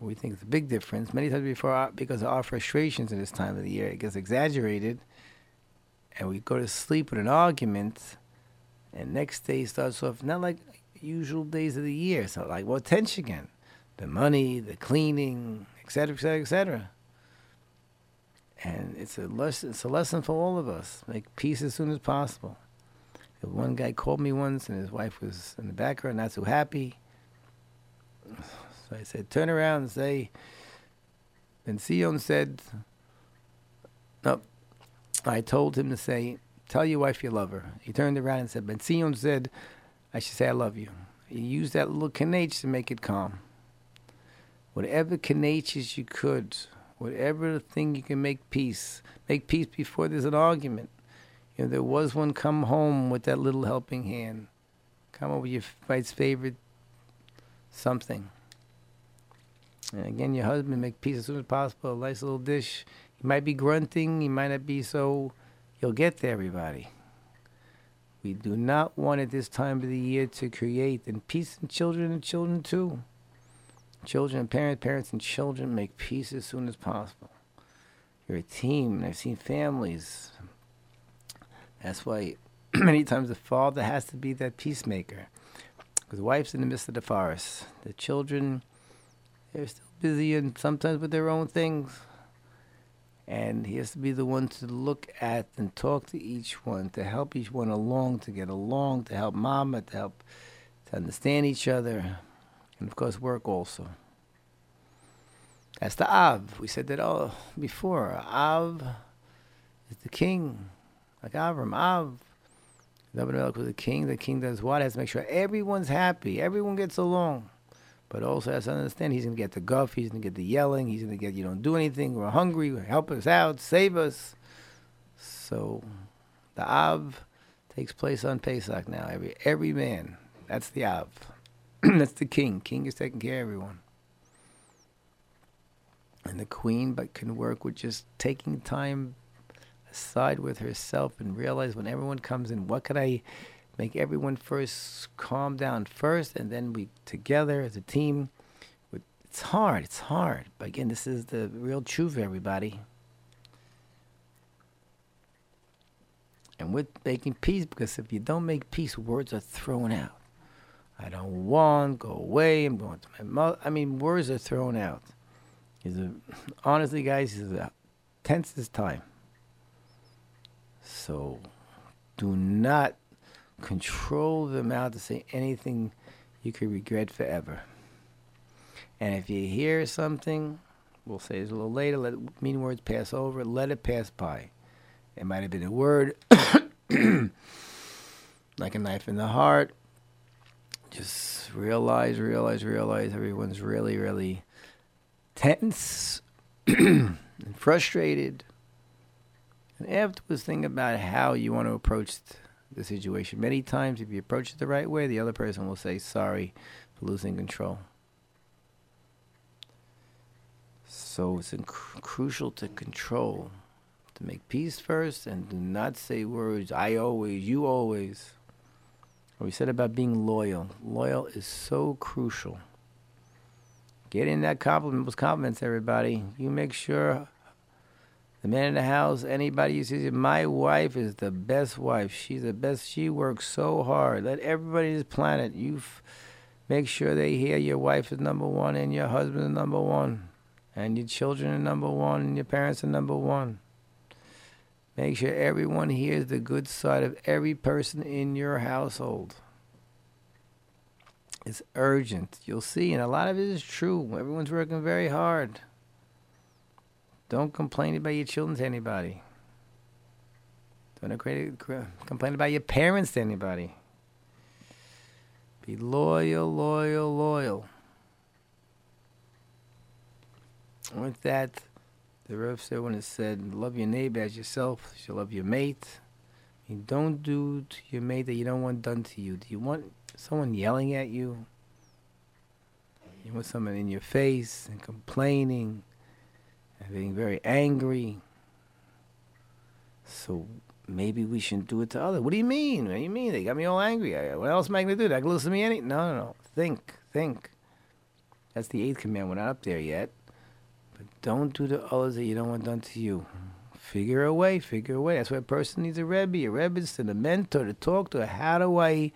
we think it's a big difference. Many times before, our, because of our frustrations in this time of the year, it gets exaggerated, and we go to sleep with an argument, and next day starts off not like usual days of the year. So like well, tension again, the money, the cleaning, etc., etc., etc. And it's a lesson. It's a lesson for all of us. Make peace as soon as possible. One guy called me once, and his wife was in the background, not so happy. I said, turn around and say, Bentzion said, no, I told him to say, tell your wife you love her. He turned around and said, Bentzion said, I should say I love you. He used that little kanach to make it calm. Whatever kanaches you could, whatever thing you can make peace, make peace before there's an argument. You know, there was one come home with that little helping hand. Come over your wife's favorite something. And again, your husband make peace as soon as possible. A nice little dish. He might be grunting. He might not be so. You'll get to everybody. We do not want at this time of the year to create and peace in children and children too. Children and parents, parents and children make peace as soon as possible. You're a team. and I've seen families. That's why (clears throat) many times the father has to be that peacemaker. Because the wife's in the midst of the forest. The children, they're still busy and sometimes with their own things. And he has to be the one to look at and talk to each one, to help each one along, to get along, to help mama, to help to understand each other, and of course work also. That's the Av. We said that all before. Av is the king, like Avram. Av. David was the king. The king does what? Has to make sure everyone's happy, everyone gets along. But also has to understand he's going to get the guff, he's going to get the yelling, he's going to get, you don't do anything, we're hungry, help us out, save us. So The Av takes place on Pesach now. Every every man, that's the Av. (clears throat) that's the king. King is taking care of everyone. And the queen but can work with just taking time aside with herself and realize when everyone comes in, what could I make everyone first calm down first and then we together as a team. It's hard it's hard. But again this is the real truth everybody. And with making peace because if you don't make peace words are thrown out. I don't want go away i'm going to my mother. I mean words are thrown out. Is honestly guys is a tensest time. So do not control the mouth to say anything you could regret forever. And if you hear something, we'll say it a little later, let mean words pass over, let it pass by. It might have been a word (coughs) like a knife in the heart. Just realize, realize, realize everyone's really, really tense (coughs) and frustrated. And afterwards, think about how you want to approach the situation. Many times, if you approach it the right way, the other person will say sorry for losing control. So it's inc- crucial to control, to make peace first, and do not say words, I always, you always. What we said about being loyal. Loyal is so crucial. Get in that compliment, those compliments, everybody. You make sure the man in the house, anybody you see, my wife is the best wife. She's the best. She works so hard. Let everybody on this planet, you f- make sure they hear your wife is number one and your husband is number one. And your children are number one and your parents are number one. Make sure everyone hears the good side of every person in your household. It's urgent. You'll see, and a lot of it is true. Everyone's working very hard. Don't complain about your children to anybody. Don't complain about your parents to anybody. Be loyal, loyal, loyal. With that, the Rev said when it said, love your neighbor as yourself, you should love your mate. You don't do to your mate that you don't want done to you. Do you want someone yelling at you? You want someone in your face and complaining? And being very angry. So maybe we shouldn't do it to others. What do you mean? What do you mean? They got me all angry. What else am I going to do? They listen to me any? No, no, no. Think, think. That's the eighth command. We're not up there yet. But don't do to others that you don't want done to you. Figure a way, figure a way. That's why a person needs a Rebbe. A Rebbe is a mentor to talk to. How do I,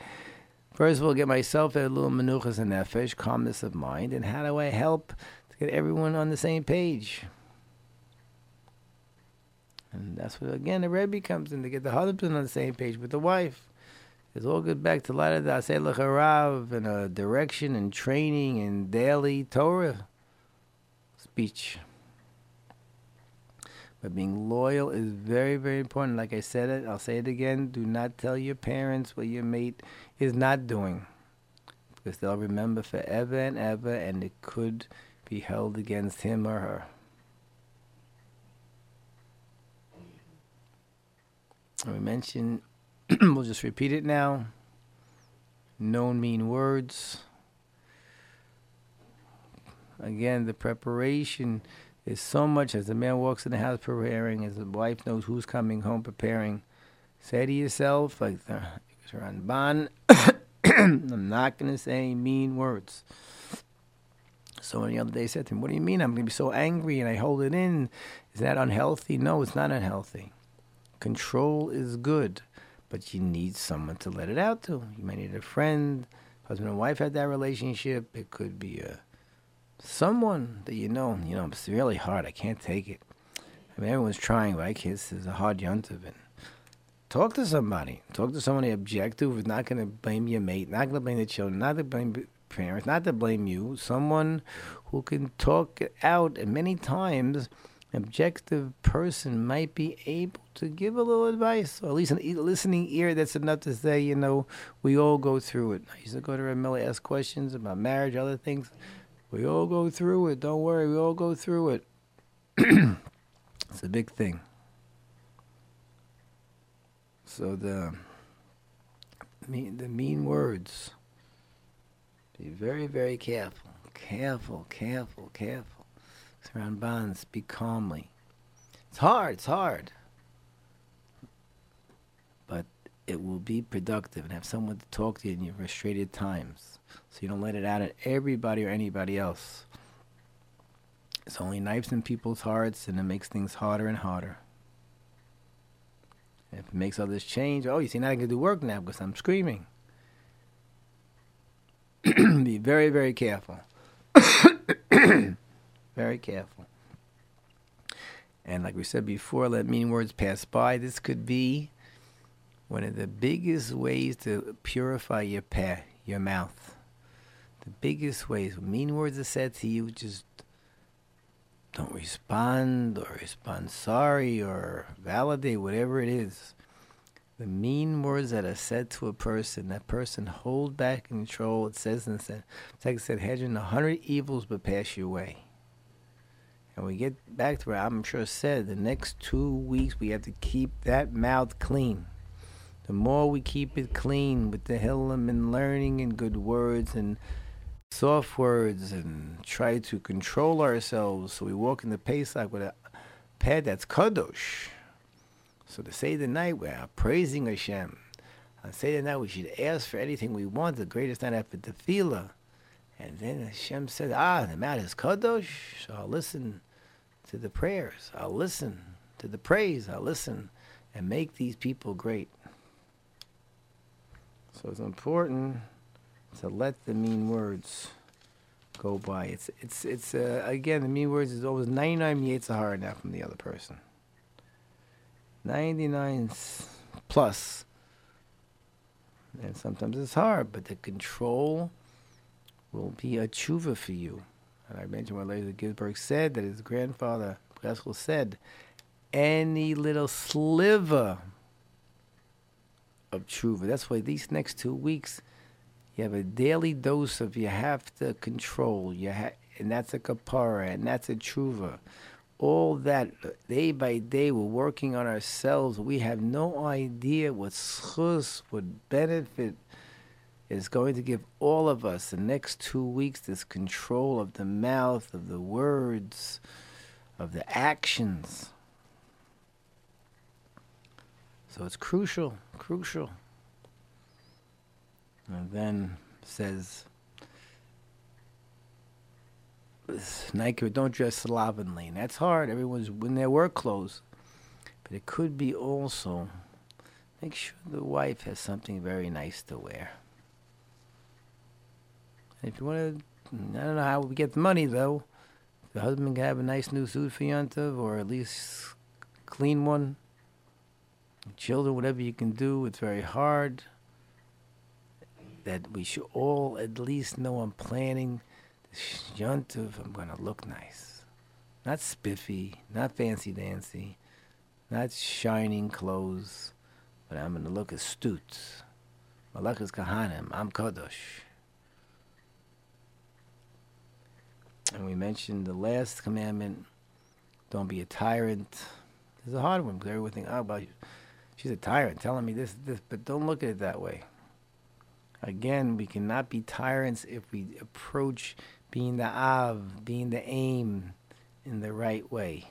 first of all, get myself a little menuchas and nefesh, calmness of mind, and how do I help to get everyone on the same page? And that's what, again, the Rebbe comes in to get the husband on the same page with the wife. It's all good back to Lada Dasei Lecharav and a direction and training and daily Torah speech. But being loyal is very, very important. Like I said it, I'll say it again. Do not tell your parents what your mate is not doing. Because they'll remember forever and ever, and it could be held against him or her. We mentioned, (clears throat) we'll just repeat it now. Known mean words. Again, the preparation is so much as the man walks in the house preparing, as the wife knows who's coming home preparing. Say to yourself, like the Ramban, (coughs) I'm not going to say mean words. So the other day said to him, What do you mean? I'm going to be so angry and I hold it in. Is that unhealthy? No, it's not unhealthy. Control is good, but you need someone to let it out to. You might need a friend. Husband and wife had that relationship. It could be a someone that you know. You know, it's really hard. I can't take it. I mean, everyone's trying, but I kiss is a hard yuntiv. And talk to somebody. Talk to somebody objective who's not going to blame your mate, not going to blame the children, not to blame parents, not to blame you. Someone who can talk it out. And many times objective person might be able to give a little advice, or at least a listening ear that's enough to say, you know, we all go through it. I used to go to Rav Miller, ask questions about marriage, other things. We all go through it. Don't worry, we all go through it. (clears throat) it's a big thing. So the mean the mean words. Be very, very careful. Careful, careful, careful. Surround bonds, speak calmly. It's hard, it's hard. But it will be productive and have someone to talk to you in your frustrated times. So you don't let it out at everybody or anybody else. It's only knives in people's hearts and it makes things harder and harder. If it makes others change, oh, you see, now I can do work now because I'm screaming. (clears throat) Be very, very careful. (clears throat) (coughs) (coughs) very careful. And like we said before, let mean words pass by. This could be one of the biggest ways to purify your pa- your mouth. The biggest ways. When mean words are said to you, just don't respond or respond sorry or validate whatever it is. The mean words that are said to a person, that person hold back control. It says in the I said, hedging a hundred evils but pass your way. And we get back to where I'm sure said the next two weeks we have to keep that mouth clean. The more we keep it clean with tehillim and learning and good words and soft words and try to control ourselves so we walk in the Pesach with a pad that's kadosh. So to say the night we're praising Hashem. On Seder night we should ask for anything we want, the greatest night after tefillah. And then Hashem said, ah, the mat is kadosh, so I'll listen to the prayers. I'll listen to the praise. I'll listen and make these people great. So it's important to let the mean words go by. It's it's it's uh, again the mean words is always 99 Yetzer Hara now from the other person. 99 plus. And sometimes it's hard, but the control will be a tshuva for you. And I mentioned what Lazer Ginsburg said that his grandfather Pascal said, any little sliver of tshuva. That's why these next two weeks you have a daily dose of you have to control. You ha- and that's a kapara, and that's a tshuva. All that day by day, we're working on ourselves. We have no idea what schus, what benefit is going to give all of us the next two weeks. This control of the mouth, of the words, of the actions. So it's crucial, crucial. And then says, Nike, don't dress slovenly. And that's hard. Everyone's in their work clothes. But it could be also make sure the wife has something very nice to wear. If you want to, I don't know how we get the money though. The husband can have a nice new suit for Yontav, or at least clean one. Children, whatever you can do, it's very hard that we should all at least know I'm planning this yuntiv. I'm to look nice. Not spiffy, not fancy dancy, not shining clothes, but I'm to look astute. Mamleches Kohanim, I'm Kadosh. And we mentioned the last commandment don't be a tyrant. It's a hard one because everyone thinks, oh, about she's a tyrant telling me this, this, but don't look at it that way. Again, we cannot be tyrants if we approach being the Av, being the aim in the right way.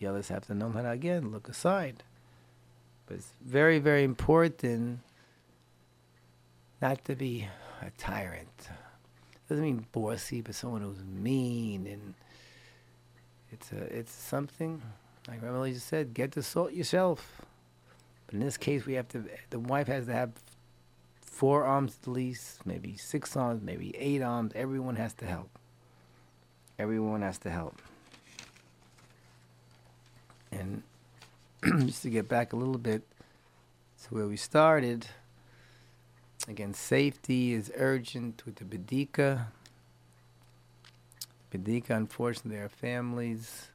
The others have to know to, again, look aside. But it's very, very important not to be a tyrant. Doesn't mean bossy, but someone who's mean and it's a, it's something like Rabbi just said, get the salt yourself. But in this case, we have to. The wife has to have four arms at least, maybe six arms, maybe eight arms. Everyone has to help. Everyone has to help. And (clears throat) just to get back a little bit to where we started, again, safety is urgent with the Bedika. Bedika, unfortunately, there are families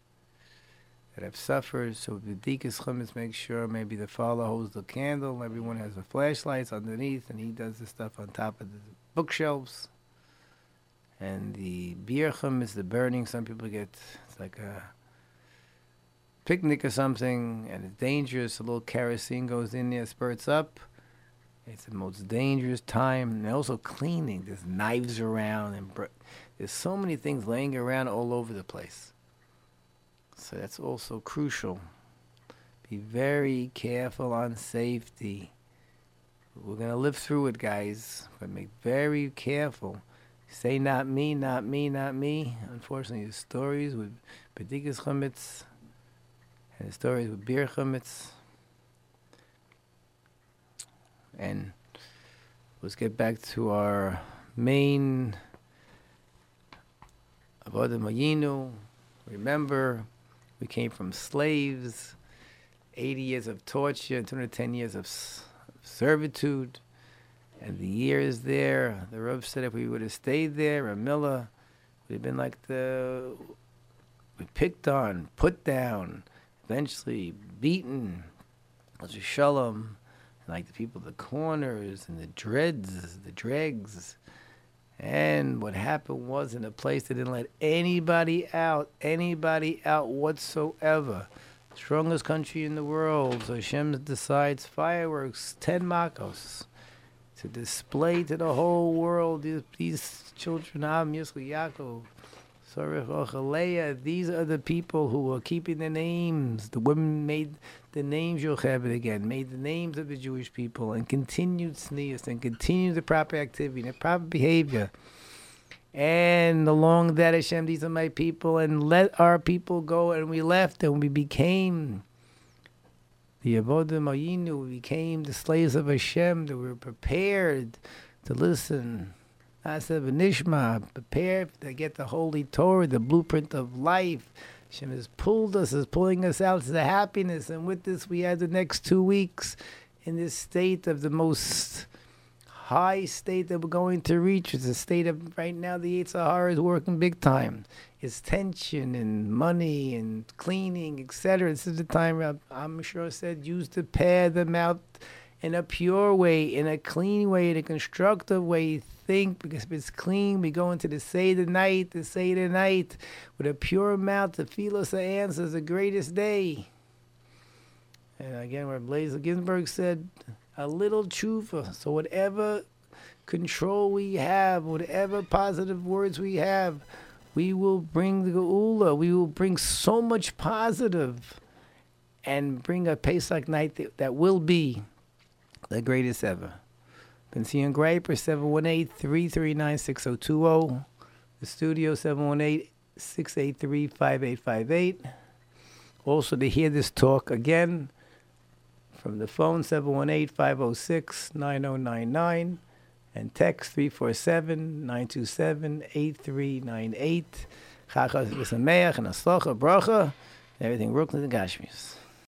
that have suffered. So the deacons chametz make sure maybe the father holds the candle, everyone has the flashlights underneath, and he does the stuff on top of the bookshelves. And the birchum is the burning. Some people get it's like a picnic or something and it's dangerous, a little kerosene goes in there, spurts up. It's the most dangerous time. And also cleaning. There's knives around and br- there's so many things laying around all over the place. So that's also crucial. Be very careful on safety. We're gonna live through it, guys. But be very careful. Say not me, not me, not me. Unfortunately, the stories with Bedikas Chametz and the stories with Biur Chametz. And let's get back to our main Avadim Hayinu. Remember, we came from slaves, 80 years of torture, 210 years of servitude. And the years there, the Rav said if we would have stayed there, Ramilla would have been like the we picked on, put down, eventually beaten, shalom, like the people, the corners and the dreads, the dregs. And what happened was in a place that didn't let anybody out, anybody out whatsoever. Strongest country in the world. So Hashem decides fireworks, 10 makos to display to the whole world these, these children, Am Yisrael, Yaakov, these are the people who are keeping the names. The women made the names Yocheved again, made the names of the Jewish people, and continued sneers and continued the proper activity and the proper behavior. And along that, Hashem, these are my people, and let our people go. And we left, and we became the Avadim Hayinu, we became the slaves of Hashem, that we were prepared to listen. Asa Nishma, prepare to get the Holy Torah, the blueprint of life. Hashem has pulled us, is pulling us out to the happiness. And with this, we had the next two weeks in this state of the most high state that we're going to reach. It's a state of, right now, the Yetzer Hara is working big time It's tension and money and cleaning, etc. This is the time I'm sure said use to pare them out in a pure way, in a clean way, in a constructive way. Think because if it's clean, we go into the Seder night, the Seder night with a pure mouth tefillos the answers, the greatest day. And again, where Blazer Ginsburg said, a little tshuva. So whatever control we have, whatever positive words we have, we will bring the Geula. We will bring so much positive and bring a Pesach night that, that will be the greatest ever. Bentzion Greiper, 718-339-6020. The studio, 718-683-5858. Also to hear this talk again from the phone, 718-506-9099 and text 347 927 8398. Chachas v'sameach and aslacha bracha, everything Brooklyn and Gashmias.